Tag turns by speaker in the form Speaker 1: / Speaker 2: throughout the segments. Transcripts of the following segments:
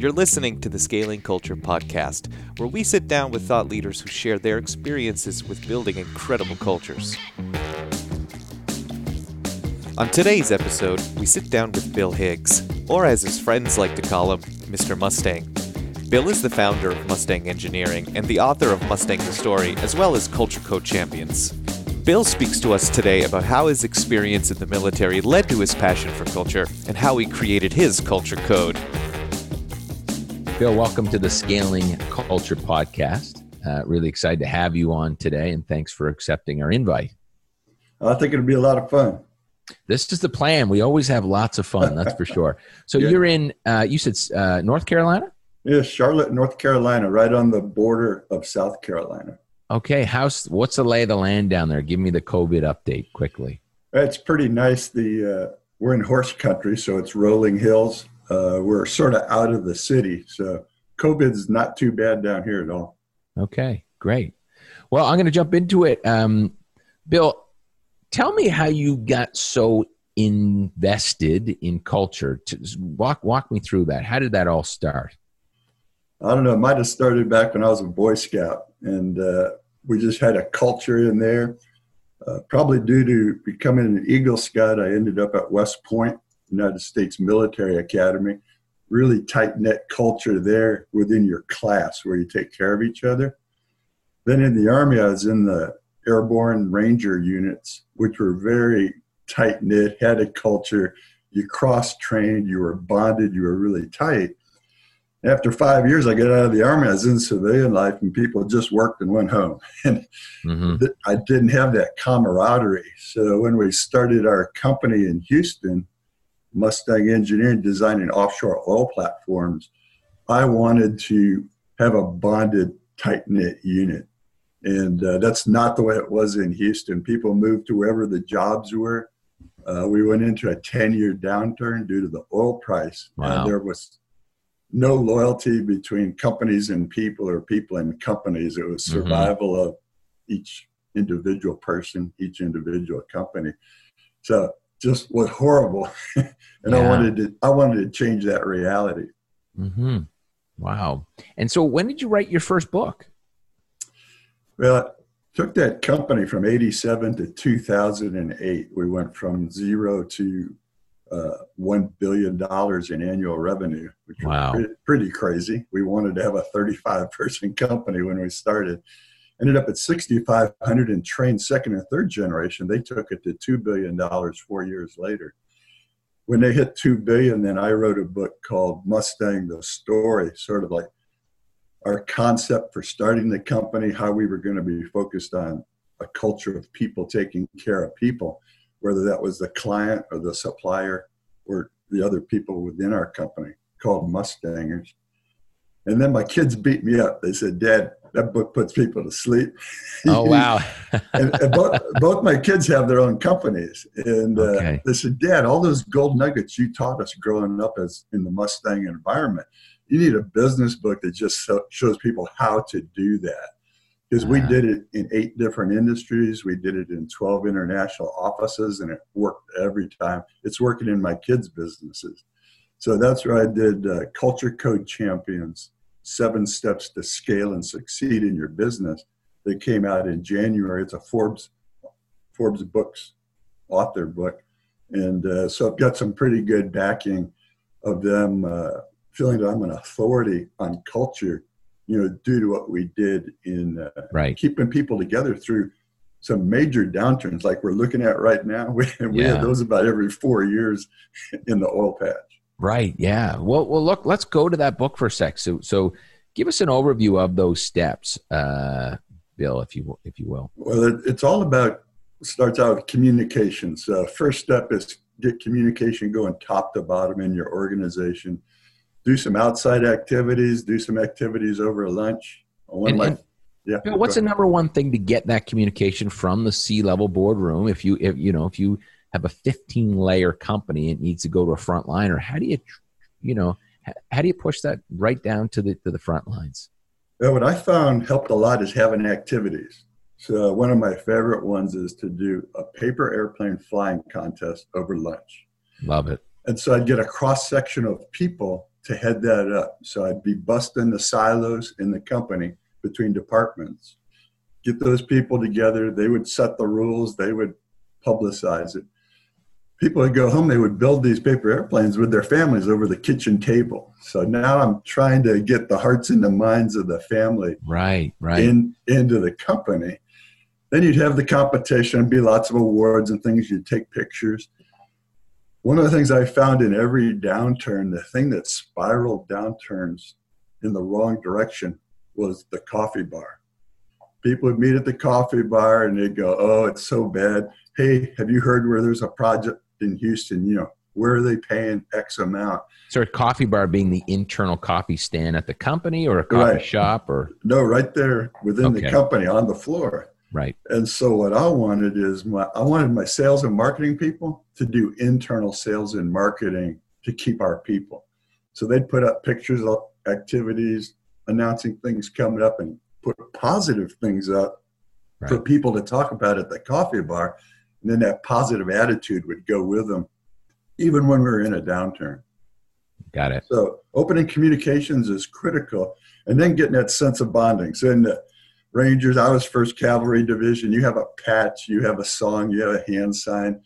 Speaker 1: You're listening to the Scaling Culture podcast, where we sit down with thought leaders who share their experiences with building incredible cultures. On today's episode, we sit down with Bill Higgs, or as his friends like to call him, Mr. Mustang. Bill is the founder of Mustang Engineering and the author of Mustang the Story, as well as Culture Code Champions. Bill speaks to us today about how his experience in the military led to his passion for culture and how he created his culture code.
Speaker 2: Bill, welcome to the Scaling Culture Podcast. Uh, really excited to have you on today, and thanks for accepting our invite.
Speaker 3: I think it'll be a lot of fun.
Speaker 2: This is the plan. We always have lots of fun, that's for sure. So yeah. you're in, uh, you said uh, North Carolina?
Speaker 3: Yeah, Charlotte, North Carolina, right on the border of South Carolina.
Speaker 2: Okay, how's what's the lay of the land down there? Give me the COVID update quickly.
Speaker 3: It's pretty nice. The uh, we're in horse country, so it's rolling hills. Uh, we're sort of out of the city, so COVID's not too bad down here at all.
Speaker 2: Okay, great. Well, I'm going to jump into it. Um, Bill, tell me how you got so invested in culture. Walk walk me through that. How did that all start?
Speaker 3: I don't know. It might have started back when I was a Boy Scout, and uh, we just had a culture in there. Uh, probably due to becoming an Eagle Scout, I ended up at West Point, United States Military Academy. Really tight knit culture there within your class where you take care of each other. Then in the Army, I was in the Airborne Ranger units, which were very tight knit, had a culture. You cross trained, you were bonded, you were really tight after five years, I got out of the army. I was in civilian life, and people just worked and went home. And mm-hmm. I didn't have that camaraderie. So when we started our company in Houston, Mustang Engineering, designing offshore oil platforms, I wanted to have a bonded, tight knit unit. And uh, that's not the way it was in Houston. People moved to wherever the jobs were. Uh, we went into a 10 year downturn due to the oil price.
Speaker 2: Wow.
Speaker 3: And there was no loyalty between companies and people or people and companies. It was mm-hmm. survival mm-hmm. of each individual person, each individual company. So just was horrible. and yeah. I wanted to I wanted to change that reality.
Speaker 2: Mm-hmm. Wow. And so when did you write your first book?
Speaker 3: Well, took that company from 87 to 2008. We went from zero to uh, $1 billion in annual revenue, which
Speaker 2: wow.
Speaker 3: was pretty, pretty, crazy. We wanted to have a 35 person company when we started. Ended up at 6,500 and trained second and third generation. They took it to $2 billion four years later. When they hit 2 billion, then I wrote a book called Mustang the Story, sort of like our concept for starting the company, how we were going to be focused on a culture of people taking care of people whether that was the client or the supplier or the other people within our company called Mustangers. And then my kids beat me up. They said, Dad, that book puts people to sleep.
Speaker 2: Oh, wow.
Speaker 3: and, and both, both, my kids have their own companies. And uh, okay. they said, Dad, all those gold nuggets you taught us growing up as in the Mustang environment, you need a business book that just so, shows people how to do that because we did it in eight different industries. We did it in 12 international offices, and it worked every time. It's working in my kids' businesses. So that's where I did uh, Culture Code Champions Seven Steps to Scale and Succeed in Your Business. That came out in January. It's a Forbes Forbes Books author book. And uh, so I've got some pretty good backing of them uh, feeling that I'm an authority on culture you know, due to what we did in uh,
Speaker 2: right.
Speaker 3: keeping people together through some major downturns like we're looking at right now. We, we yeah. have those about every four years in the oil patch.
Speaker 2: Right. Yeah. Well, well, look, let's go to that book for a sec. So, so give us an overview of those steps, uh, Bill, if you if you will.
Speaker 3: Well, it, it's all about starts out with communication. So, first step is get communication going top to bottom in your organization do some outside activities, do some activities over lunch.
Speaker 2: One and, my, yeah. What's the number one thing to get that communication from the C level boardroom? If you, if you know, if you have a 15 layer company, it needs to go to a front line, or how do you, you know, how do you push that right down to the to the front lines?
Speaker 3: Well, what I found helped a lot is having activities. So one of my favorite ones is to do a paper airplane flying contest over lunch.
Speaker 2: Love it.
Speaker 3: And so I'd get a cross section of people to head that up. So I'd be busting the silos in the company between departments, get those people together. They would set the rules, they would publicize it. People would go home, they would build these paper airplanes with their families over the kitchen table. So now I'm trying to get the hearts and the minds of the family
Speaker 2: right, right.
Speaker 3: In, into the company. Then you'd have the competition, be lots of awards and things. You'd take pictures. One of the things I found in every downturn, the thing that spiraled downturns in the wrong direction was the coffee bar. People would meet at the coffee bar and they'd go, Oh, it's so bad. Hey, have you heard where there's a project in Houston? You know, where are they paying X amount?
Speaker 2: So a coffee bar being the internal coffee stand at the company or a coffee right. shop or
Speaker 3: no, right there within okay. the company on the floor.
Speaker 2: Right.
Speaker 3: And so what I wanted is my I wanted my sales and marketing people to do internal sales and marketing to keep our people. So they'd put up pictures of activities, announcing things coming up and put positive things up right. for people to talk about at the coffee bar. And then that positive attitude would go with them, even when we were in a downturn.
Speaker 2: Got it.
Speaker 3: So opening communications is critical. And then getting that sense of bonding. So in the Rangers, I was First Cavalry Division. You have a patch, you have a song, you have a hand sign.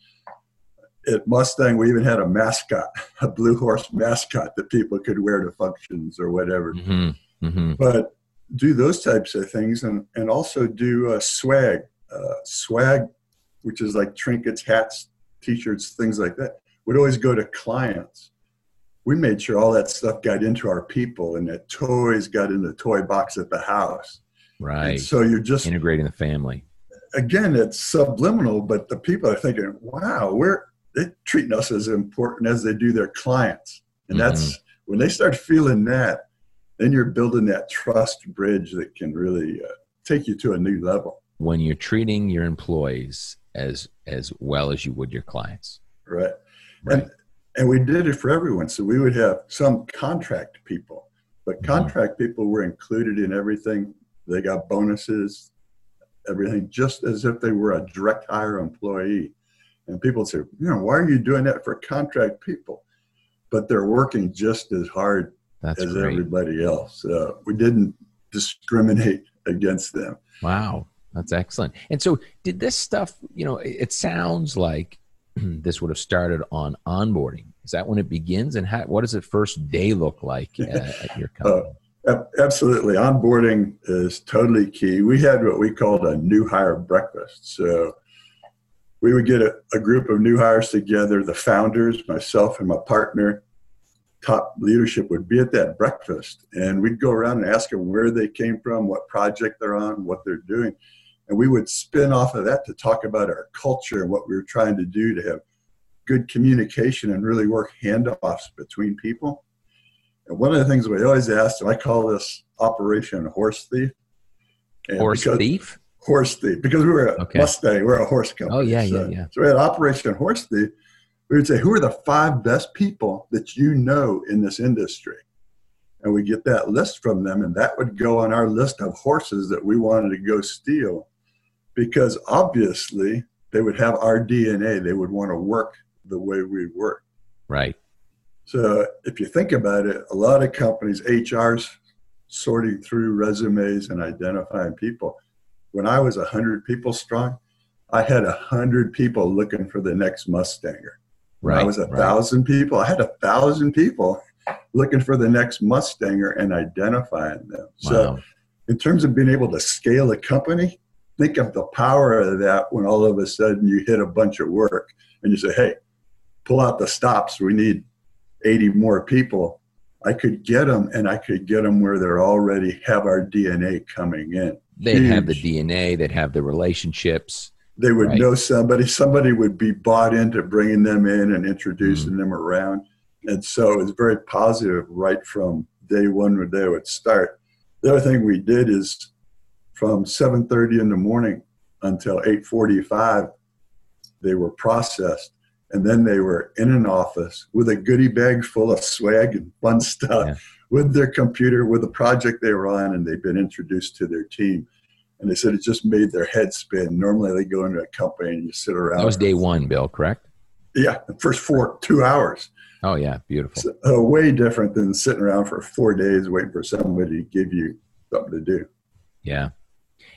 Speaker 3: At Mustang, we even had a mascot, a blue horse mascot that people could wear to functions or whatever. Mm-hmm. Mm-hmm. But do those types of things and, and also do uh, swag. Uh, swag, which is like trinkets, hats, t shirts, things like that, would always go to clients. We made sure all that stuff got into our people and that toys got in the toy box at the house
Speaker 2: Right. And
Speaker 3: so you're just
Speaker 2: integrating the family.
Speaker 3: Again, it's subliminal, but the people are thinking, wow, we're they're treating us as important as they do their clients. And mm-hmm. that's when they start feeling that, then you're building that trust bridge that can really uh, take you to a new level.
Speaker 2: When you're treating your employees as as well as you would your clients.
Speaker 3: Right. right. And and we did it for everyone. So we would have some contract people, but mm-hmm. contract mm-hmm. people were included in everything they got bonuses, everything, just as if they were a direct hire employee. And people say, you know, why are you doing that for contract people? But they're working just as hard That's as great. everybody else. Uh, we didn't discriminate against them.
Speaker 2: Wow. That's excellent. And so, did this stuff, you know, it sounds like this would have started on onboarding. Is that when it begins? And how, what does the first day look like at, at your uh, company? Uh,
Speaker 3: Absolutely. Onboarding is totally key. We had what we called a new hire breakfast. So we would get a, a, group of new hires together, the founders, myself, and my partner. Top leadership would be at that breakfast, and we'd go around and ask them where they came from, what project they're on, what they're doing. And we would spin off of that to talk about our culture and what we were trying to do to have good communication and really work handoffs between people. And one of the things we always asked, and I call this Operation Horse Thief.
Speaker 2: And horse Thief?
Speaker 3: Horse Thief, because we were a okay. Mustang, we're a horse company.
Speaker 2: Oh, yeah, so, yeah, yeah.
Speaker 3: So we had Operation Horse Thief. We would say, who are the five best people that you know in this industry? And we get that list from them, and that would go on our list of horses that we wanted to go steal because obviously they would have our DNA. They would want to work the way we work.
Speaker 2: Right.
Speaker 3: So if you think about it, a lot of companies, HR's sorting through resumes and identifying people. When I was 100 people strong, I had 100 people looking for the next Mustanger. When right, I was a right. thousand people, I had a thousand people looking for the next Mustanger and identifying them. Wow. So in terms of being able to scale a company, think of the power of that when all of a sudden you hit a bunch of work and you say, hey, pull out the stops. We need 80 more people, I could get them and I could get them where they're already have our DNA coming in.
Speaker 2: They'd Huge. have the DNA, they'd have the relationships.
Speaker 3: They would right? know somebody, somebody would be bought into bringing them in and introducing mm-hmm. them around. And so it was very positive right from day one when they would start. The other thing we did is from 7.30 in the morning until 8.45, they were processed and then they were in an office with a goodie bag full of swag and fun stuff yeah. with their computer with the project they were on and they've been introduced to their team and they said it just made their head spin normally they go into a company and you sit around
Speaker 2: that was day one bill correct
Speaker 3: Yeah, the first four two hours.
Speaker 2: Oh yeah, beautiful.
Speaker 3: So, uh, way different than sitting around for four days waiting for somebody to give you something to do.
Speaker 2: Yeah.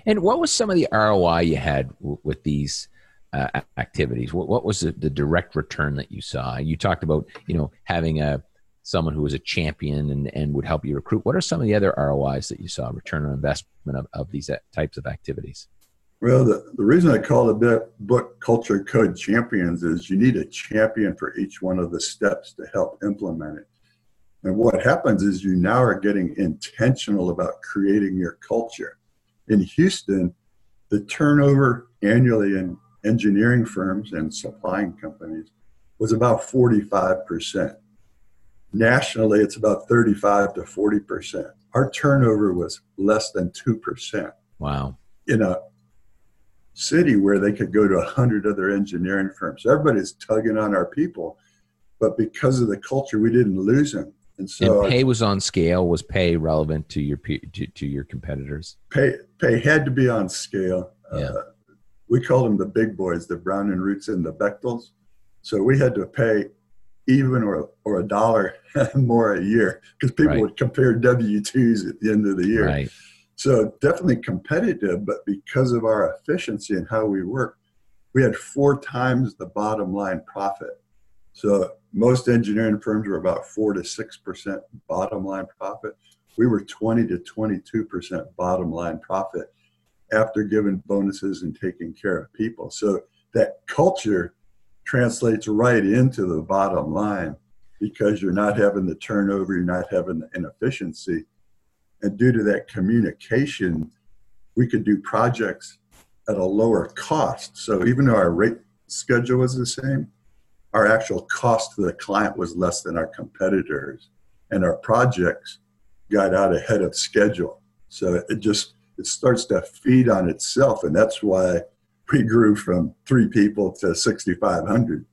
Speaker 2: And what was some of the ROI you had w- with these uh, activities? What, what was the, the, direct return that you saw? You talked about, you know, having a someone who was a champion and, and would help you recruit. What are some of the other ROIs that you saw, return on investment of, of these types of activities?
Speaker 3: Well, the, the reason I call the book Culture Code Champions is you need a champion for each one of the steps to help implement it. And what happens is you now are getting intentional about creating your culture. In Houston, the turnover annually in engineering firms and supplying companies was about 45%. Nationally, it's about 35 to 40%. Our turnover was less than 2%.
Speaker 2: Wow.
Speaker 3: In a city where they could go to 100 other engineering firms. Everybody's tugging on our people, but because of the culture, we didn't lose them.
Speaker 2: And so and pay was on scale. Was pay relevant to your to, to your competitors?
Speaker 3: Pay pay had to be on scale. Yeah. Uh, we called them the big boys, the Brown and Roots and the Bechtels. So we had to pay even or, or a dollar more a year because people right. would compare W-2s at the end of the year. Right. So definitely competitive, but because of our efficiency and how we work, we had four times the bottom line profit. So most engineering firms were about four to six percent bottom line profit. We were 20 to 22 percent bottom line profit after giving bonuses and taking care of people. So that culture translates right into the bottom line because you're not having the turnover, you're not having the inefficiency. And due to that communication, we could do projects at a lower cost. So even though our rate schedule was the same, our actual cost to the client was less than our competitors. And our projects got out ahead of schedule. So it just it starts to feed on itself. And that's why we grew from three people to 6,500.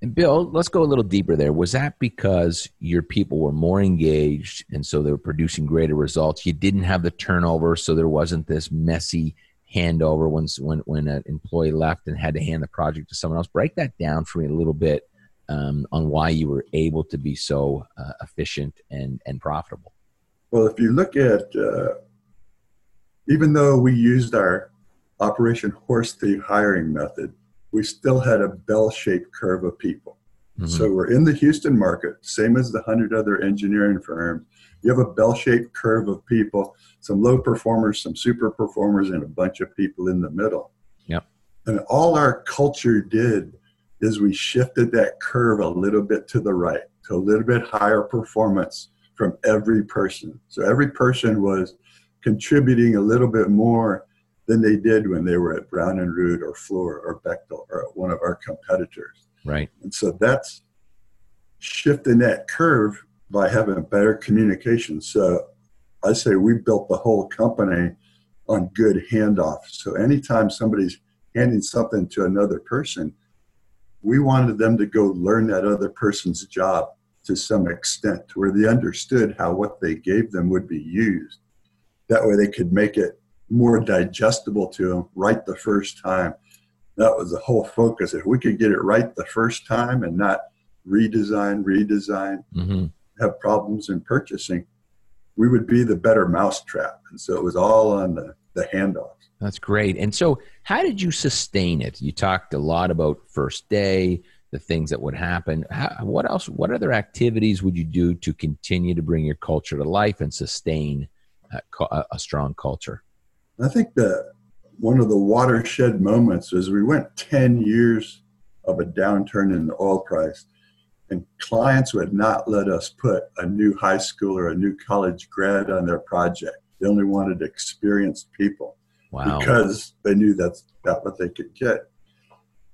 Speaker 2: And Bill, let's go a little deeper there. Was that because your people were more engaged and so they were producing greater results? You didn't have the turnover, so there wasn't this messy handover when when when an employee left and had to hand the project to someone else. Break that down for me a little bit um, on why you were able to be so uh, efficient and and profitable.
Speaker 3: Well, if you look at uh, even though we used our Operation Horse Thief hiring method, we still had a bell-shaped curve of people. Mm-hmm. So we're in the Houston market, same as the hundred other engineering firms. You have a bell-shaped curve of people, some low performers, some super performers, and a bunch of people in the middle.
Speaker 2: Yep.
Speaker 3: And all our culture did is we shifted that curve a little bit to the right, to a little bit higher performance from every person. So every person was contributing a little bit more than they did when they were at Brown and Root or Fluor or Bechtel or one of our competitors.
Speaker 2: Right.
Speaker 3: And so that's shifting that curve by having better communication. So I say we built the whole company on good handoff. So anytime somebody's handing something to another person, we wanted them to go learn that other person's job to some extent where they understood how what they gave them would be used. That way they could make it more digestible to them right the first time. That was the whole focus. If we could get it right the first time and not redesign, redesign, mm-hmm. Have problems in purchasing, we would be the better mousetrap. And so it was all on the, the handoffs.
Speaker 2: That's great. And so, how did you sustain it? You talked a lot about first day, the things that would happen. How, what else? What other activities would you do to continue to bring your culture to life and sustain a, a strong culture?
Speaker 3: I think that one of the watershed moments is we went 10 years of a downturn in the oil price, and clients would not let us put a new high school or a new college grad on their project. They only wanted experienced people
Speaker 2: wow.
Speaker 3: because they knew that's about what they could get.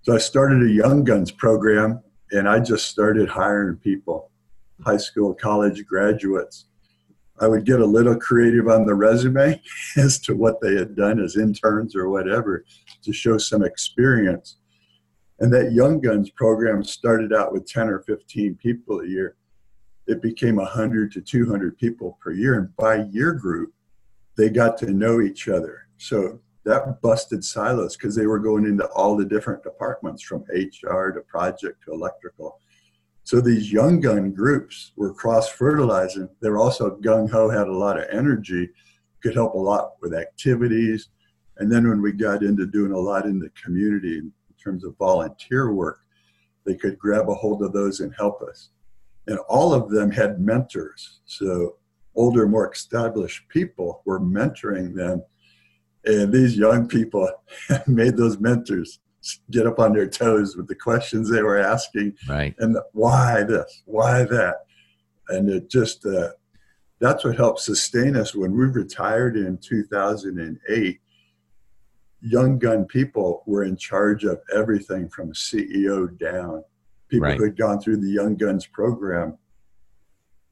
Speaker 3: So I started a Young Guns program, and I just started hiring people, high school, college graduates I would get a little creative on the resume as to what they had done as interns or whatever to show some experience. And that Young Guns program started out with 10 or 15 people a year. It became 100 to 200 people per year. And by year group, they got to know each other. So that busted silos because they were going into all the different departments from hr to project to electrical so these young gun groups were cross fertilizing they're also gung-ho had a lot of energy could help a lot with activities and then when we got into doing a lot in the community terms of volunteer work they could grab a hold of those and help us. And all of them had mentors. So older more established people were mentoring them. And these young people made those mentors get up on their toes with the questions they were asking
Speaker 2: right.
Speaker 3: and the, why this? Why that? And it just uh, that's what helped sustain us when we retired in 2008 young gun people were in charge of everything from ceo down people right. who had gone through the young guns program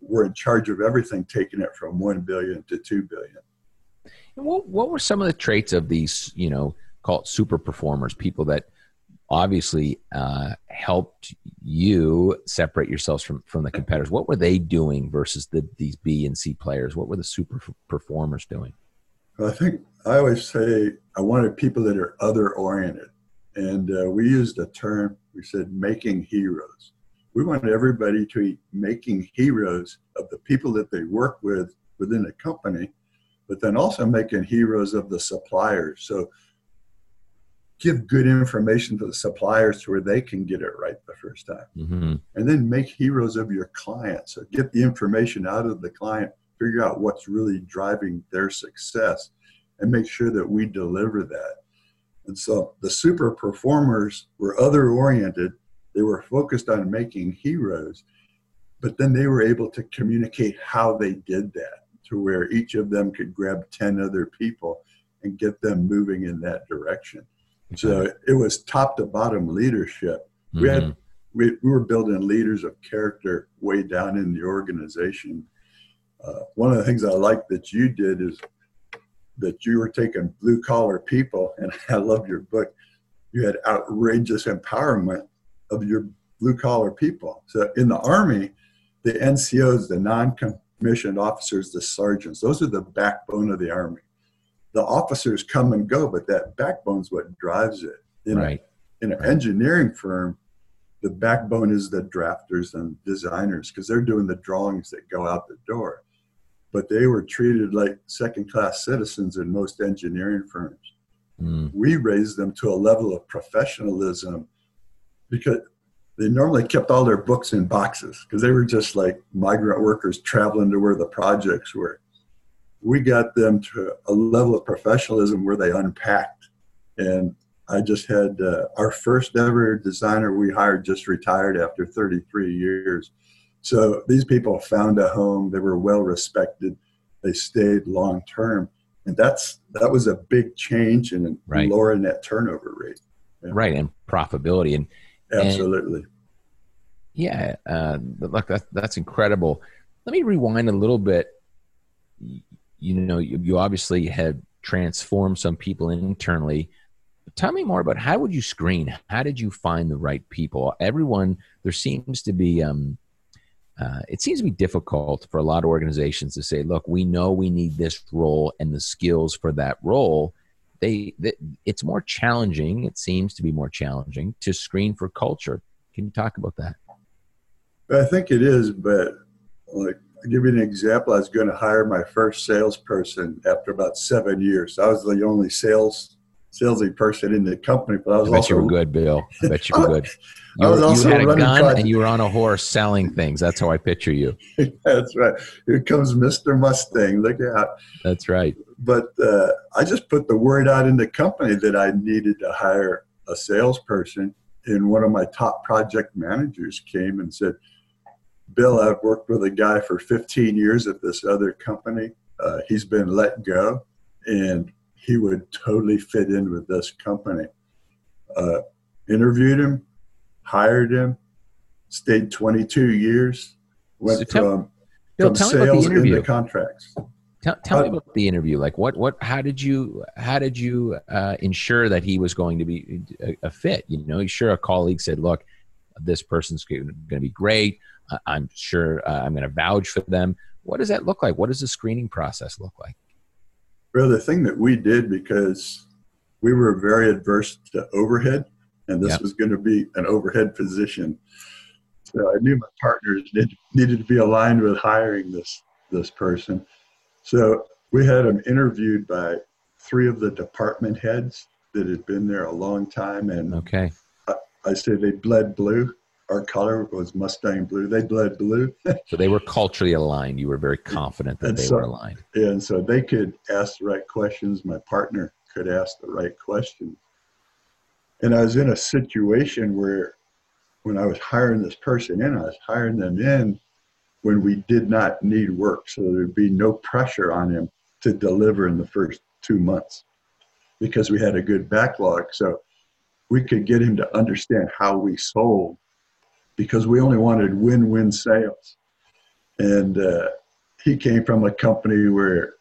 Speaker 3: were in charge of everything taking it from 1 billion to 2 billion
Speaker 2: what, what were some of the traits of these, you know, called super performers, people that obviously uh, helped you separate yourselves from, from the competitors? What were they doing versus the, these B and C players? What were the super performers doing?
Speaker 3: I think I always say I wanted people that are other oriented. And uh, we used a term, we said making heroes. We wanted everybody to be making heroes of the people that they work with within the company but then also making heroes of the suppliers. So give good information to the suppliers to where they can get it right the first time. Mm-hmm. And then make heroes of your clients. So get the information out of the client, figure out what's really driving their success, and make sure that we deliver that. And so the super performers were other oriented. They were focused on making heroes, but then they were able to communicate how they did that to where each of them could grab 10 other people and get them moving in that direction. So it was top to bottom leadership. Mm-hmm. We had we, we were building leaders of character way down in the organization. Uh, one of the things I like that you did is that you were taking blue collar people, and I love your book. You had outrageous empowerment of your blue collar people. So in the Army, the NCOs, the non commissioned officers, the sergeants. Those are the backbone of the Army. The officers come and go, but that backbone's what drives it. In, right. a, in an right. engineering firm, the backbone is the drafters and designers because they're doing the drawings that go out the door. But they were treated like second class citizens in most engineering firms. Mm. We raised them to a level of professionalism because they normally kept all their books in boxes because they were just like migrant workers traveling to where the projects were. We got them to a level of professionalism where they unpacked. And I just had uh, our first ever designer we hired just retired after 33 years. So these people found a home, they were well respected, they stayed long term. And that's that was a big change in right. lowering that turnover rate.
Speaker 2: Yeah. Right, and profitability. And
Speaker 3: Absolutely. And,
Speaker 2: yeah, uh, look, that, that's incredible. Let me rewind a little bit. You know, you, you obviously had transformed some people internally. Tell me more about how would you screen? How did you find the right people? Everyone, there seems to be, um, uh, it seems to be difficult for a lot of organizations to say, look, we know we need this role and the skills for that role. They, they, it's more challenging it seems to be more challenging to screen for culture. Can you talk about that?
Speaker 3: I think it is but like I'll give you an example. I was going to hire my first salesperson after about seven years. I was the only sales salesy person in the company but i was
Speaker 2: I bet
Speaker 3: also
Speaker 2: you were good bill. I bet you were good. You, were, you had a gun and you were on a horse selling things. That's how i picture you.
Speaker 3: That's right. Here comes mr mustang. Look out.
Speaker 2: That's right.
Speaker 3: But uh, I just put the word out in the company that I needed to hire a salesperson. And one of my top project managers came and said, Bill, I've worked with a guy for 15 years at this other company. Uh, he's been let go, and he would totally fit in with this company. Uh, interviewed him, hired him, stayed 22 years, went so tell, from, Bill, from sales into contracts.
Speaker 2: Tell, tell uh, me about the interview. Like, what, what, how did you, how did you uh, ensure that he was going to be a, a, fit? You know, sure a colleague said, "Look, this person's going to be great. Uh, I'm sure uh, I'm going to vouch for them." What does that look like? What does the screening process look like?
Speaker 3: Well, the thing that we did because we were very adverse to overhead, and this yep. was going to be an overhead position. So I knew my partners did, needed to be aligned with hiring this this person. So we had them interviewed by three of the department heads that had been there a long time, and
Speaker 2: okay,
Speaker 3: I, I say they bled blue. Our color was Mustang blue. They bled blue.
Speaker 2: so they were culturally aligned. You were very confident that and they
Speaker 3: so,
Speaker 2: were aligned.
Speaker 3: And so they could ask the right questions. My partner could ask the right questions. And I was in a situation where when I was hiring this person in, I was hiring them in when we did not need work. So there'd be no pressure on him to deliver in the first two months because we had a good backlog. So we could get him to understand how we sold because we only wanted win win sales. And uh, he came from a company where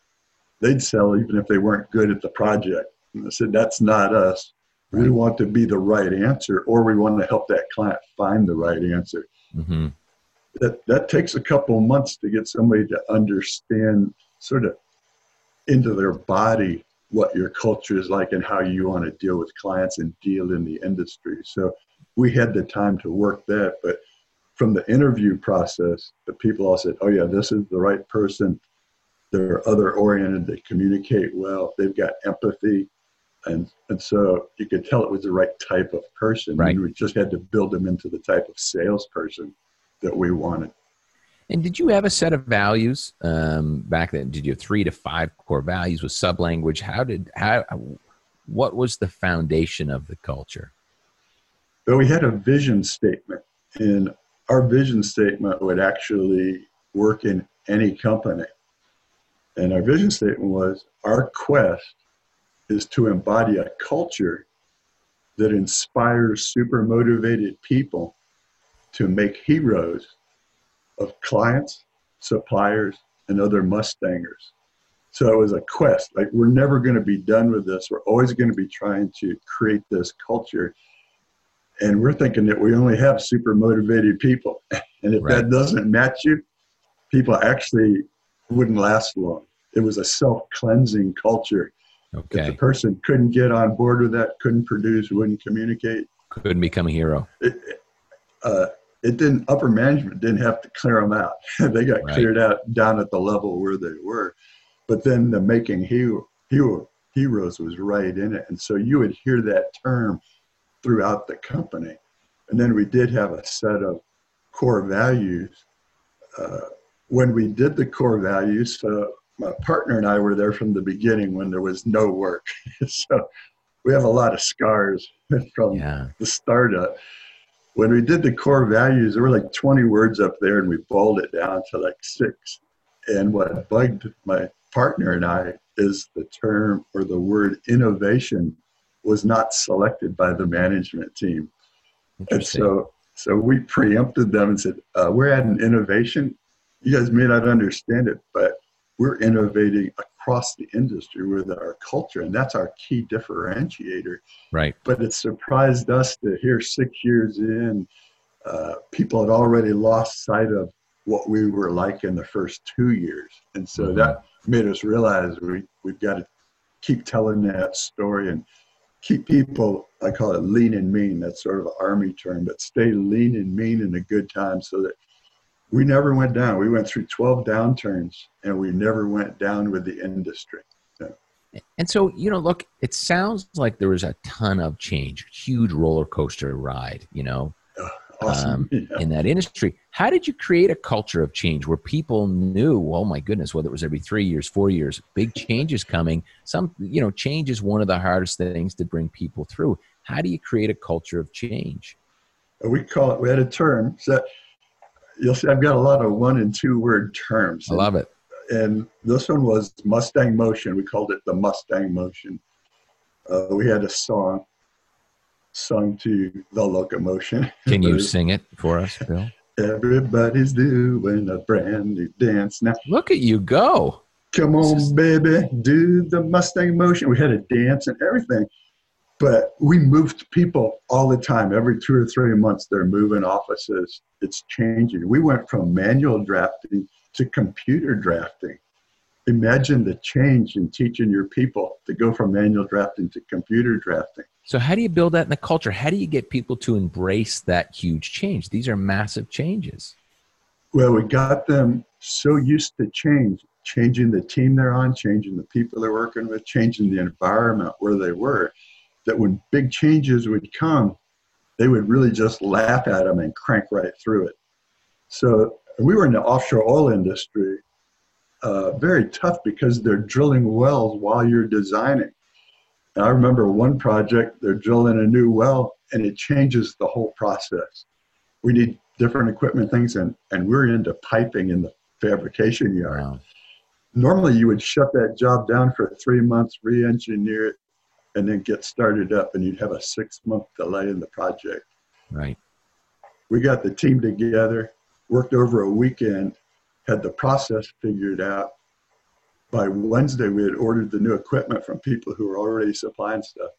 Speaker 3: they'd sell even if they weren't good at the project. And I said, That's not us. We want to be the right answer, or we want to help that client find the right answer. Mm-hmm. That that takes a couple months to get somebody to understand, sort of, into their body what your culture is like and how you want to deal with clients and deal in the industry. So we had the time to work that, but from the interview process, the people all said, "Oh yeah, this is the right person. They're other oriented. They communicate well. They've got empathy." and and so you could tell it was the right type of person.
Speaker 2: Right.
Speaker 3: We just had to build them into the type of salesperson that we wanted.
Speaker 2: And did you have a set of values um, back then? Did you have three to five core values with sub language? How did how what was the foundation of the culture?
Speaker 3: But we had a vision statement, and our vision statement would actually work in any company. And our vision statement was our quest is to embody a culture that inspires super motivated people to make heroes of clients, suppliers, and other Mustangers. So it was a quest. Like we're never going to be done with this. We're always going to be trying to create this culture. And we're thinking that we only have super motivated people. And if right. that doesn't match you, people actually wouldn't last long. It was a self cleansing culture
Speaker 2: Okay.
Speaker 3: If the person couldn't get on board with that, couldn't produce, wouldn't communicate,
Speaker 2: couldn't become a hero.
Speaker 3: It, uh, it didn't. Upper management didn't have to clear them out. they got right. cleared out down at the level where they were. But then the making hero, hero heroes was right in it, and so you would hear that term throughout the company. And then we did have a set of core values. Uh, when we did the core values, so my partner and I were there from the beginning when there was no work. so we have a lot of scars from yeah. the startup. When we did the core values, there were like 20 words up there, and we boiled it down to like six. And what bugged my partner and I is the term or the word innovation was not selected by the management team. And so, so we preempted them and said, uh, "We're at an innovation. You guys may not understand it, but we're innovating across the industry with our culture, and that's our key differentiator.
Speaker 2: Right.
Speaker 3: But it surprised us to hear six years in, uh, people had already lost sight of what we were like in the first two years, and so mm-hmm. that made us realize we we've got to keep telling that story and keep people. I call it lean and mean. That's sort of an army term, but stay lean and mean in a good time, so that we never went down. We went through 12 downturns and we never went down with the industry. So.
Speaker 2: And so, you know, look, it sounds like there was a ton of change, huge roller coaster ride, you know,
Speaker 3: awesome. um,
Speaker 2: yeah. in that industry. How did you create a culture of change where people knew, oh my goodness, whether it was every three years, four years, big changes coming? Some, you know, change is one of the hardest things to bring people through. How do you create a culture of change?
Speaker 3: We call it, we had a term. So you'll see I've got a lot of one and two word terms.
Speaker 2: I love it.
Speaker 3: And this one was Mustang Motion. We called it the Mustang Motion. Uh, we had a song sung to the locomotion.
Speaker 2: Can you sing it for us, Bill?
Speaker 3: Everybody's doing a brand new dance now.
Speaker 2: Look at you go.
Speaker 3: Come on, baby, do the Mustang motion. We had a dance and everything. But we moved people all the time. Every two or three months, they're moving offices. It's changing. We went from manual drafting to computer drafting. Imagine the change in teaching your people to go from manual drafting to computer drafting.
Speaker 2: So, how do you build that in the culture? How do you get people to embrace that huge change? These are massive changes.
Speaker 3: Well, we got them so used to change, changing the team they're on, changing the people they're working with, changing the environment where they were, that when big changes would come, they would really just laugh at them and crank right through it. So we were in the offshore oil industry, uh, very tough because they're drilling wells while you're designing. And I remember one project, they're drilling a new well and it changes the whole process. We need different equipment things and, and we're into piping in the fabrication yard. Wow. Normally you would shut that job down for three months, re-engineer it, and then get started up and you'd have a six month delay in the project.
Speaker 2: Right.
Speaker 3: We got the team together, worked over a weekend, had the process figured out. By Wednesday, we had ordered the new equipment from people who were already supplying stuff.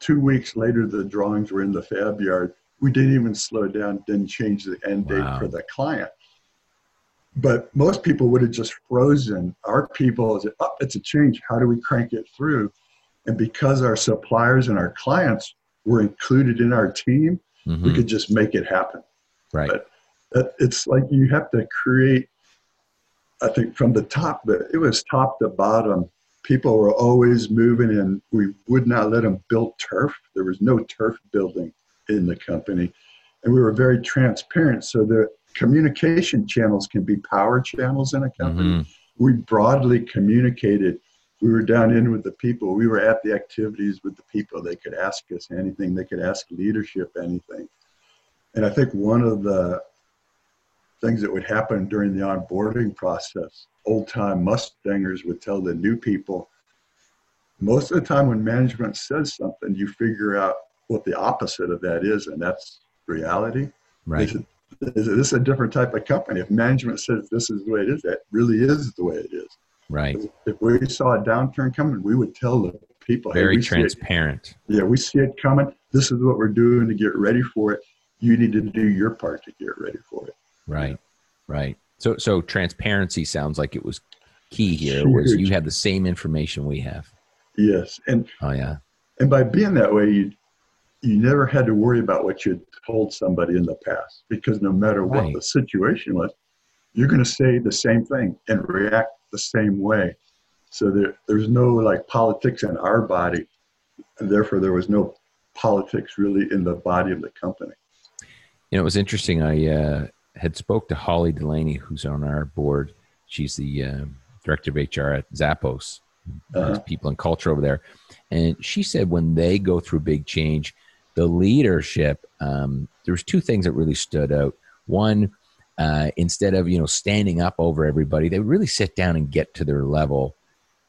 Speaker 3: Two weeks later, the drawings were in the fab yard we didn't even slow down, didn't change the end date wow. for the client. But most people would have just frozen. Our people said, oh, it's a change. How do we crank it through? And because our suppliers and our clients were included in our team, mm-hmm. we could just make it happen.
Speaker 2: Right.
Speaker 3: But it's like you have to create, I think from the top, it was top to bottom. People were always moving and we would not let them build turf. There was no turf building in the company. And we were very transparent so the communication channels can be power channels in a company. Mm-hmm. We broadly communicated. We were down in with the people. We were at the activities with the people. They could ask us anything. They could ask leadership anything. And I think one of the things that would happen during the onboarding process, old time Mustangers would tell the new people, most of the time when management says something, you figure out what the opposite of that is, and that's reality.
Speaker 2: Right.
Speaker 3: Is, it, is this is a different type of company? If management says this is the way it is, that really is the way it is.
Speaker 2: Right.
Speaker 3: If we saw a downturn coming, we would tell the people.
Speaker 2: Very
Speaker 3: hey,
Speaker 2: transparent.
Speaker 3: Yeah, we see it coming. This is what we're doing to get ready for it. You need to do your part to get ready for it.
Speaker 2: Right. Right. So, so transparency sounds like it was key here. Was you have the same information we have.
Speaker 3: Yes, and
Speaker 2: oh yeah,
Speaker 3: and by being that way, you you never had to worry about what you had told somebody in the past because no matter what right. the situation was, you're going to say the same thing and react the same way. So there, there's no like politics in our body, and therefore there was no politics really in the body of the company.
Speaker 2: You know, it was interesting. I uh, had spoke to Holly Delaney, who's on our board. She's the uh, director of HR at Zappos, uh-huh. people and culture over there. And she said when they go through big change, the leadership, um, there's two things that really stood out. One, uh, instead of you know standing up over everybody, they really sit down and get to their level.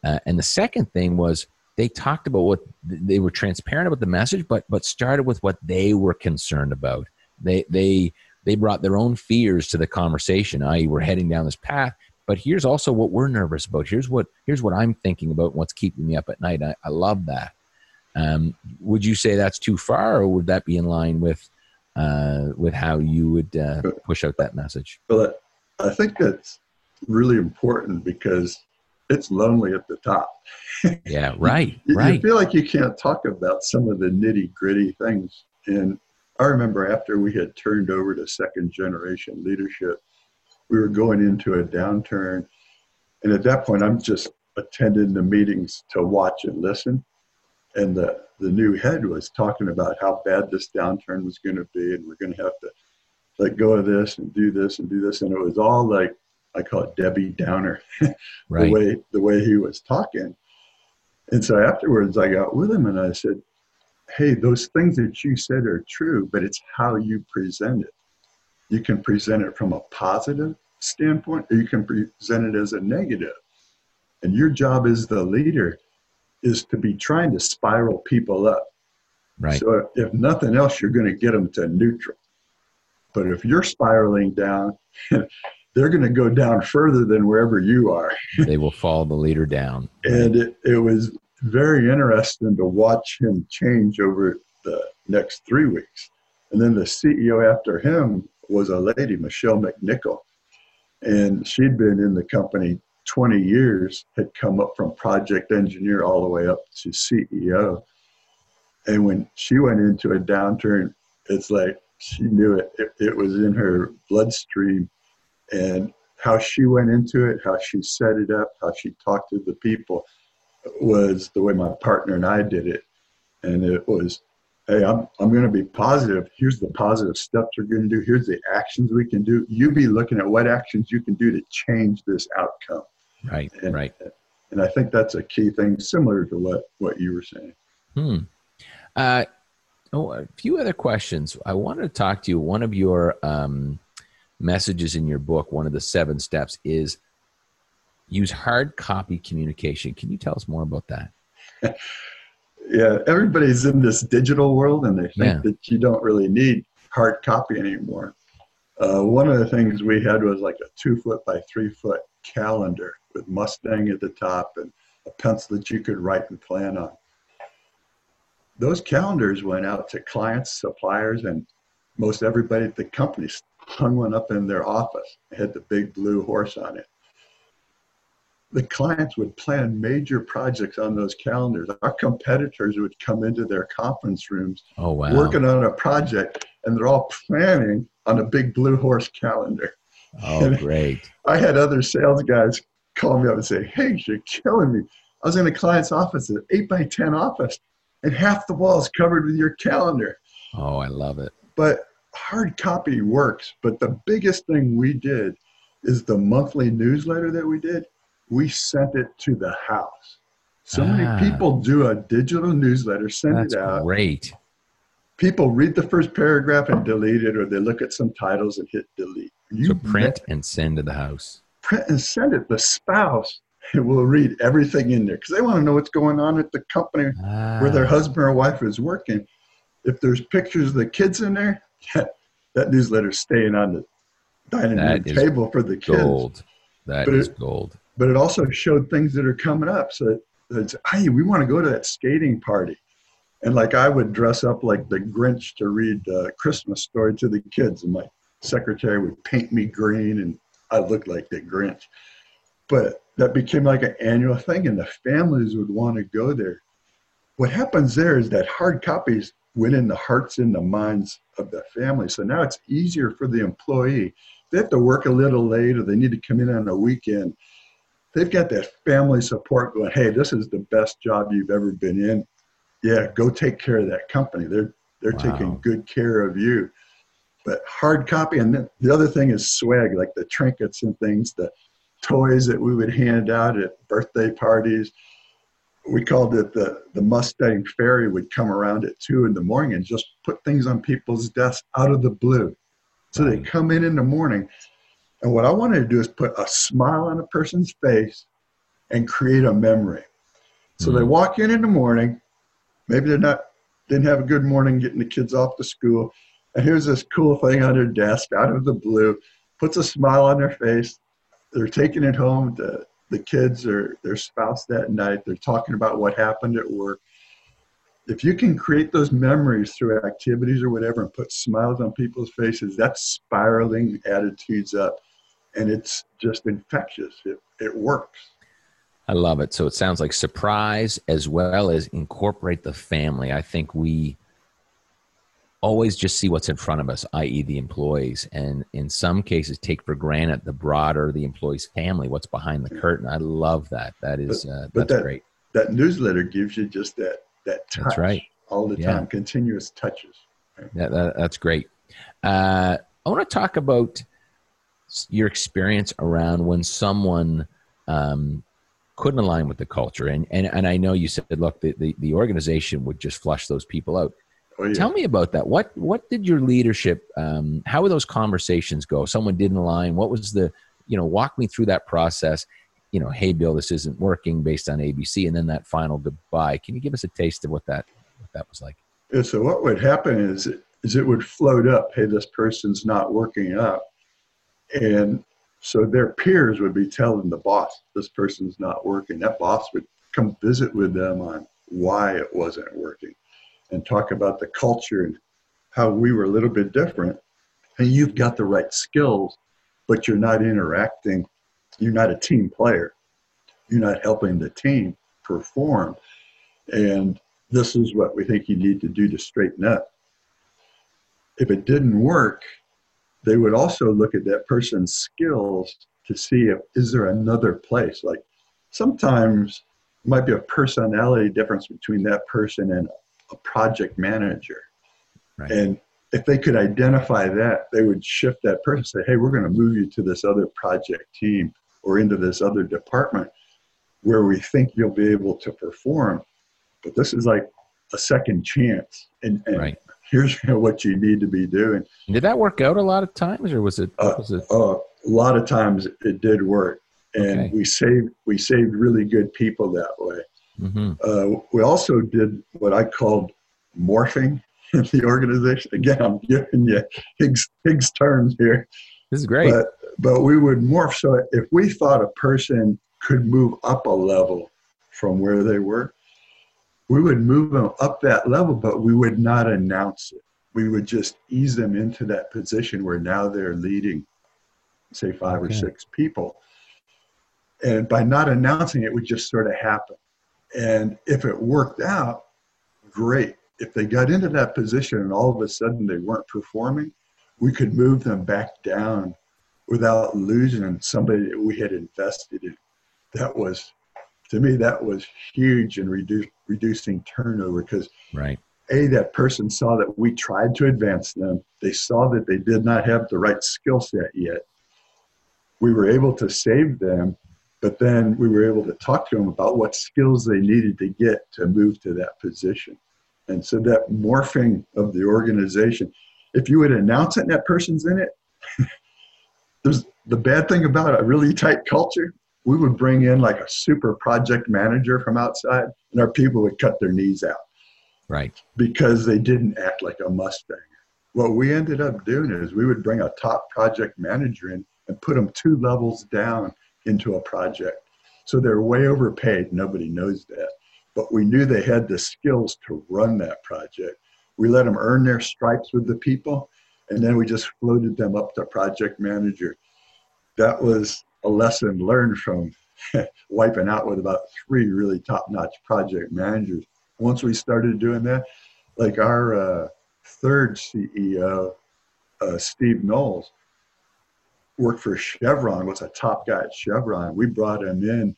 Speaker 2: Uh, and the second thing was they talked about what they were transparent about the message, but but started with what they were concerned about. They they they brought their own fears to the conversation. I.e., we're heading down this path, but here's also what we're nervous about. Here's what here's what I'm thinking about. What's keeping me up at night. I, I love that. Um, would you say that's too far, or would that be in line with uh, with how you would uh, push out that message?
Speaker 3: Well, I think that's really important because it's lonely at the top.
Speaker 2: Yeah, right,
Speaker 3: you,
Speaker 2: right.
Speaker 3: You feel like you can't talk about some of the nitty gritty things. And I remember after we had turned over to second generation leadership, we were going into a downturn. And at that point, I'm just attending the meetings to watch and listen and the, the new head was talking about how bad this downturn was going to be and we're going to have to let go of this and do this and do this and it was all like i call it debbie downer
Speaker 2: right.
Speaker 3: the way the way he was talking and so afterwards i got with him and i said hey those things that you said are true but it's how you present it you can present it from a positive standpoint or you can present it as a negative. and your job as the leader is to be trying to spiral people up.
Speaker 2: Right.
Speaker 3: So if nothing else, you're going to get them to neutral. But if you're spiraling down, they're going to go down further than wherever you are.
Speaker 2: they will follow the leader down.
Speaker 3: And it, it was very interesting to watch him change over the next three weeks. And then the CEO after him was a lady, Michelle McNichol. And she'd been in the company 20 years had come up from project engineer all the way up to CEO. And when she went into a downturn, it's like she knew it. It, it was in her bloodstream. And how she went into it, how she set it up, how she talked to the people was the way my partner and I did it. And it was, hey, I'm, I'm going to be positive. Here's the positive steps we're going to do. Here's the actions we can do. You be looking at what actions you can do to change this outcome.
Speaker 2: Right,
Speaker 3: and,
Speaker 2: right.
Speaker 3: And I think that's a key thing, similar to what, what you were saying.
Speaker 2: Hmm. Uh, oh, a few other questions. I wanted to talk to you. One of your um, messages in your book, one of the seven steps, is use hard copy communication. Can you tell us more about that?
Speaker 3: yeah, everybody's in this digital world and they think yeah. that you don't really need hard copy anymore. Uh, one of the things we had was like a two foot by three foot calendar with Mustang at the top and a pencil that you could write and plan on. Those calendars went out to clients, suppliers, and most everybody at the company hung one up in their office. It had the big blue horse on it. The clients would plan major projects on those calendars. Our competitors would come into their conference rooms
Speaker 2: oh, wow.
Speaker 3: working on a project, and they're all planning on a big blue horse calendar.
Speaker 2: Oh, and great.
Speaker 3: I had other sales guys call me up and say, Hey, you're killing me. I was in a client's office, an 8 by 10 office, and half the wall is covered with your calendar.
Speaker 2: Oh, I love it.
Speaker 3: But hard copy works. But the biggest thing we did is the monthly newsletter that we did, we sent it to the house. So ah, many people do a digital newsletter, send it out.
Speaker 2: Great.
Speaker 3: People read the first paragraph and delete it, or they look at some titles and hit delete.
Speaker 2: You so print and send to the house.
Speaker 3: Print and send it. The spouse will read everything in there because they want to know what's going on at the company ah. where their ah. husband or wife is working. If there's pictures of the kids in there, that, that newsletter's staying on the dining room table for the kids.
Speaker 2: Gold. That but is it, gold.
Speaker 3: But it also showed things that are coming up. So it's, hey, we want to go to that skating party. And like I would dress up like the Grinch to read a Christmas story to the kids, and my secretary would paint me green, and I looked like the Grinch. But that became like an annual thing, and the families would want to go there. What happens there is that hard copies went in the hearts and the minds of the family. So now it's easier for the employee. They have to work a little late or they need to come in on a weekend. They've got that family support going, hey, this is the best job you've ever been in. Yeah, go take care of that company. They're they're wow. taking good care of you. But hard copy, and then the other thing is swag, like the trinkets and things, the toys that we would hand out at birthday parties we called it the, the Mustang Fairy would come around at two in the morning and just put things on people's desks out of the blue. So they come in in the morning. And what I wanted to do is put a smile on a person's face and create a memory. So mm-hmm. they walk in in the morning. Maybe they're not, didn't have a good morning getting the kids off to school. And here's this cool thing on their desk out of the blue, puts a smile on their face. They're taking it home to the kids or their spouse that night. They're talking about what happened at work. If you can create those memories through activities or whatever and put smiles on people's faces, that's spiraling attitudes up. And it's just infectious. It, it works.
Speaker 2: I love it. So it sounds like surprise as well as incorporate the family. I think we always just see what's in front of us, i.e., the employees, and in some cases take for granted the broader the employee's family, what's behind the curtain. I love that. That is
Speaker 3: but,
Speaker 2: uh,
Speaker 3: but
Speaker 2: that's
Speaker 3: that,
Speaker 2: great.
Speaker 3: That newsletter gives you just that that touch.
Speaker 2: That's right.
Speaker 3: All the yeah. time, continuous touches.
Speaker 2: Right? Yeah, that, that's great. Uh, I want to talk about your experience around when someone um, couldn't align with the culture, and and and I know you said, look, the, the, the organization would just flush those people out Oh, yeah. Tell me about that. What what did your leadership? Um, how were those conversations go? Someone didn't align. What was the you know? Walk me through that process. You know, hey Bill, this isn't working based on ABC, and then that final goodbye. Can you give us a taste of what that what that was like?
Speaker 3: Yeah, so what would happen is is it would float up. Hey, this person's not working up, and so their peers would be telling the boss, this person's not working. That boss would come visit with them on why it wasn't working and talk about the culture and how we were a little bit different. And you've got the right skills, but you're not interacting you're not a team player. You're not helping the team perform. And this is what we think you need to do to straighten up. If it didn't work, they would also look at that person's skills to see if is there another place. Like sometimes it might be a personality difference between that person and a project manager. Right. And if they could identify that, they would shift that person, say, hey, we're going to move you to this other project team or into this other department where we think you'll be able to perform. But this is like a second chance. And, and right. Here's what you need to be doing.
Speaker 2: Did that work out a lot of times or was it, uh, was it?
Speaker 3: Uh, a lot of times it did work. And okay. we saved we saved really good people that way. Mm-hmm. Uh, we also did what I called morphing in the organization. Again, I'm giving you Higgs, Higgs terms here.
Speaker 2: This is great.
Speaker 3: But, but we would morph. So if we thought a person could move up a level from where they were, we would move them up that level, but we would not announce it. We would just ease them into that position where now they're leading, say, five okay. or six people. And by not announcing it, it would just sort of happen. And if it worked out, great if they got into that position and all of a sudden they weren't performing, we could move them back down without losing somebody that we had invested in. That was, to me, that was huge in reduce, reducing turnover because
Speaker 2: right.
Speaker 3: A, that person saw that we tried to advance them. They saw that they did not have the right skill set yet. We were able to save them, but then we were able to talk to them about what skills they needed to get to move to that position. And so that morphing of the organization, if you would announce it and that person's in it, there's the bad thing about a really tight culture, we would bring in like a super project manager from outside and our people would cut their knees out.
Speaker 2: Right.
Speaker 3: Because they didn't act like a Mustang. What we ended up doing is we would bring a top project manager in and put them two levels down into a project. So they're way overpaid. Nobody knows that but we knew they had the skills to run that project. We let them earn their stripes with the people, and then we just floated them up to project manager. That was a lesson learned from wiping out with about three really top-notch project managers. Once we started doing that, like our uh, third CEO, uh, Steve Knowles, worked for Chevron, was a top guy at Chevron. We brought him in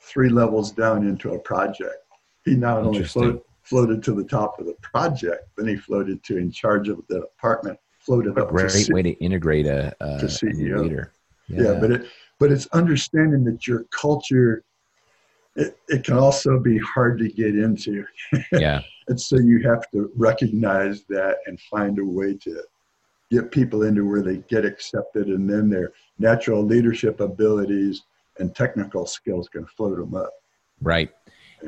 Speaker 3: three levels down into a project he not only float, floated to the top of the project, then he floated to in charge of the department. Floated
Speaker 2: a
Speaker 3: up
Speaker 2: great
Speaker 3: to
Speaker 2: way to integrate a, a, to CEO. A leader.
Speaker 3: Yeah. yeah, but it but it's understanding that your culture it, it can also be hard to get into.
Speaker 2: Yeah.
Speaker 3: and so you have to recognize that and find a way to get people into where they get accepted and then their natural leadership abilities and technical skills can float them up.
Speaker 2: Right.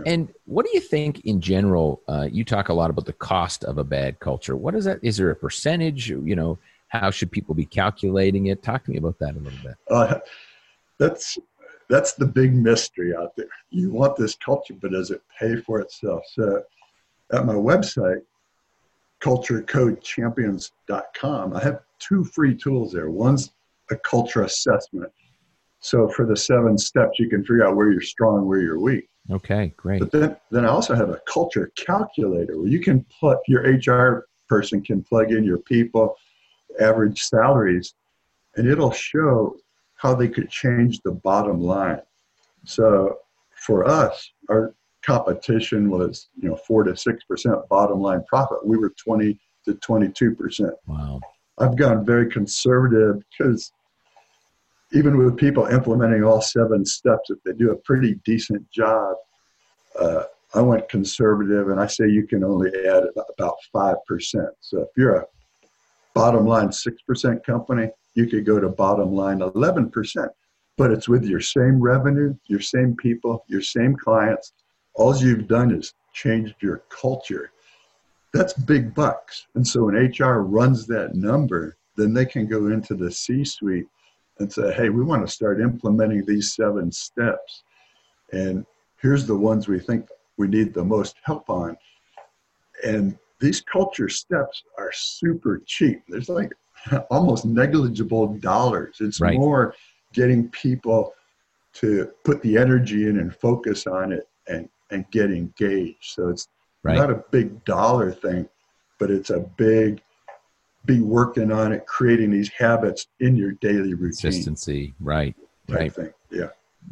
Speaker 2: And what do you think in general? Uh, you talk a lot about the cost of a bad culture. What is that? Is there a percentage? You know, how should people be calculating it? Talk to me about that a little bit.
Speaker 3: Uh, that's that's the big mystery out there. You want this culture, but does it pay for itself? So, at my website, culturecodechampions.com, I have two free tools there. One's a culture assessment. So for the seven steps, you can figure out where you're strong, where you're weak.
Speaker 2: Okay, great.
Speaker 3: But then, then I also have a culture calculator where you can plug your HR person can plug in your people, average salaries, and it'll show how they could change the bottom line. So for us, our competition was you know four to six percent bottom line profit. We were twenty to twenty two percent.
Speaker 2: Wow.
Speaker 3: I've gone very conservative because even with people implementing all seven steps, if they do a pretty decent job, uh, I went conservative and I say you can only add about 5%. So if you're a bottom line 6% company, you could go to bottom line 11%, but it's with your same revenue, your same people, your same clients. All you've done is changed your culture. That's big bucks. And so when HR runs that number, then they can go into the C suite and say, hey, we want to start implementing these seven steps. And here's the ones we think we need the most help on. And these culture steps are super cheap. There's like almost negligible dollars. It's right. more getting people to put the energy in and focus on it and, and get engaged. So it's right. not a big dollar thing, but it's a big be working on it, creating these habits in your daily routine.
Speaker 2: Consistency, right? Right.
Speaker 3: Thing. Yeah.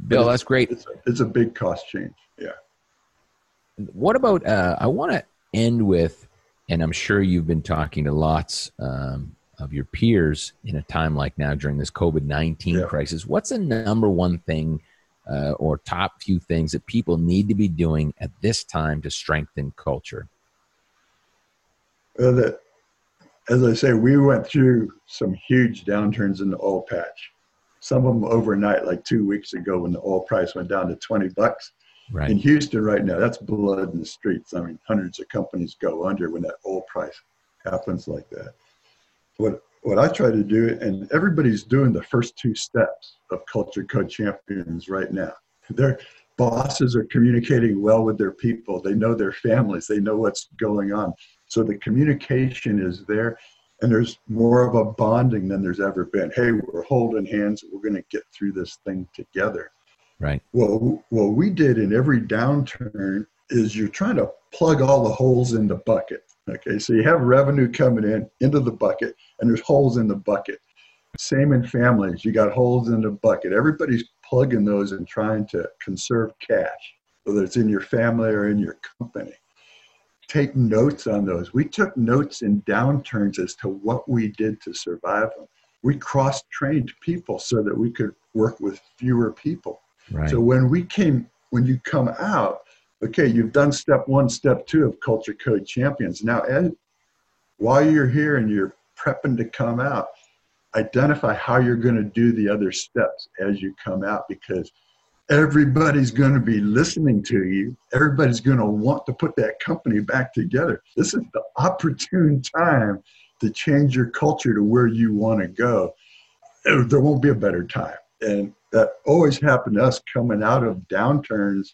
Speaker 2: Bill, that's great.
Speaker 3: It's a, it's a, big cost change. Yeah.
Speaker 2: What about? Uh, I want to end with, and I'm sure you've been talking to lots um, of your peers in a time like now during this COVID 19 yeah. crisis. What's the number one thing? Uh, or top few things that people need to be doing at this time to strengthen culture?
Speaker 3: Well, that as I say, we went through some huge downturns in the oil patch. Some of them overnight, like two weeks ago when the oil price went down to 20 bucks. Right. In Houston right now, that's blood in the streets. I mean, hundreds of companies go under when that oil price happens like that. What what I try to do, and everybody's doing the first two steps of Culture Code Champions right now. Their bosses are communicating well with their people. They know their families. They know what's going on. So the communication is there, and there's more of a bonding than there's ever been. Hey, we're holding hands. We're going to get through this thing together.
Speaker 2: Right.
Speaker 3: Well, what we did in every downturn is you're trying to plug all the holes in the bucket. Okay, so you have revenue coming in into the bucket, and there's holes in the bucket. Same in families, you got holes in the bucket. Everybody's plugging those and trying to conserve cash, whether it's in your family or in your company take notes on those. We took notes in downturns as to what we did to survive them. We cross trained people so that we could work with fewer people. Right. So when we came, when you come out, okay, you've done step one, step two of Culture Code Champions. Now, Ed, while you're here and you're prepping to come out, identify how you're going to do the other steps as you come out because everybody's going to be listening to you. Everybody's going to want to put that company back together. This is the opportune time to change your culture to where you want to go. There won't be a better time. And that always happened to us coming out of downturns.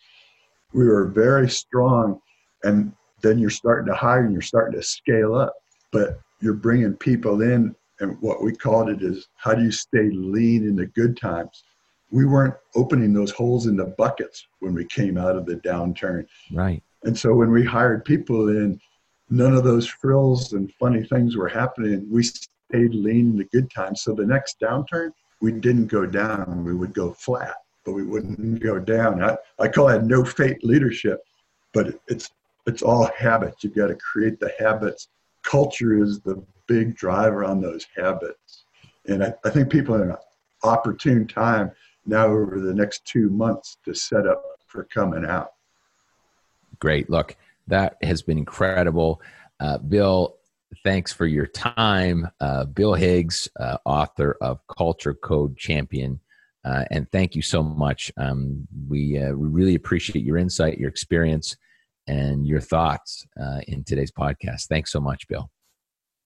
Speaker 3: We were very strong, and then you're starting to hire and you're starting to scale up. But you're bringing people in, and what we called it is how do you stay lean in the good times? we weren't opening those holes in the buckets when we came out of the downturn.
Speaker 2: Right.
Speaker 3: And so when we hired people in, none of those frills and funny things were happening. We stayed lean in the good times. So the next downturn, we didn't go down. We would go flat, but we wouldn't go down. I, I call that no fate leadership, but it's it's all habits. You've got to create the habits. Culture is the big driver on those habits. And I, I think people are in an opportune time now over the next two months to set up for coming out.
Speaker 2: Great. Look, that has been incredible. Uh, Bill, thanks for your time. Uh, Bill Higgs, uh, author of Culture Code Champion. Uh, and thank you so much. Um, we, uh, we really appreciate your insight, your experience, and your thoughts uh, in today's podcast. Thanks so much, Bill.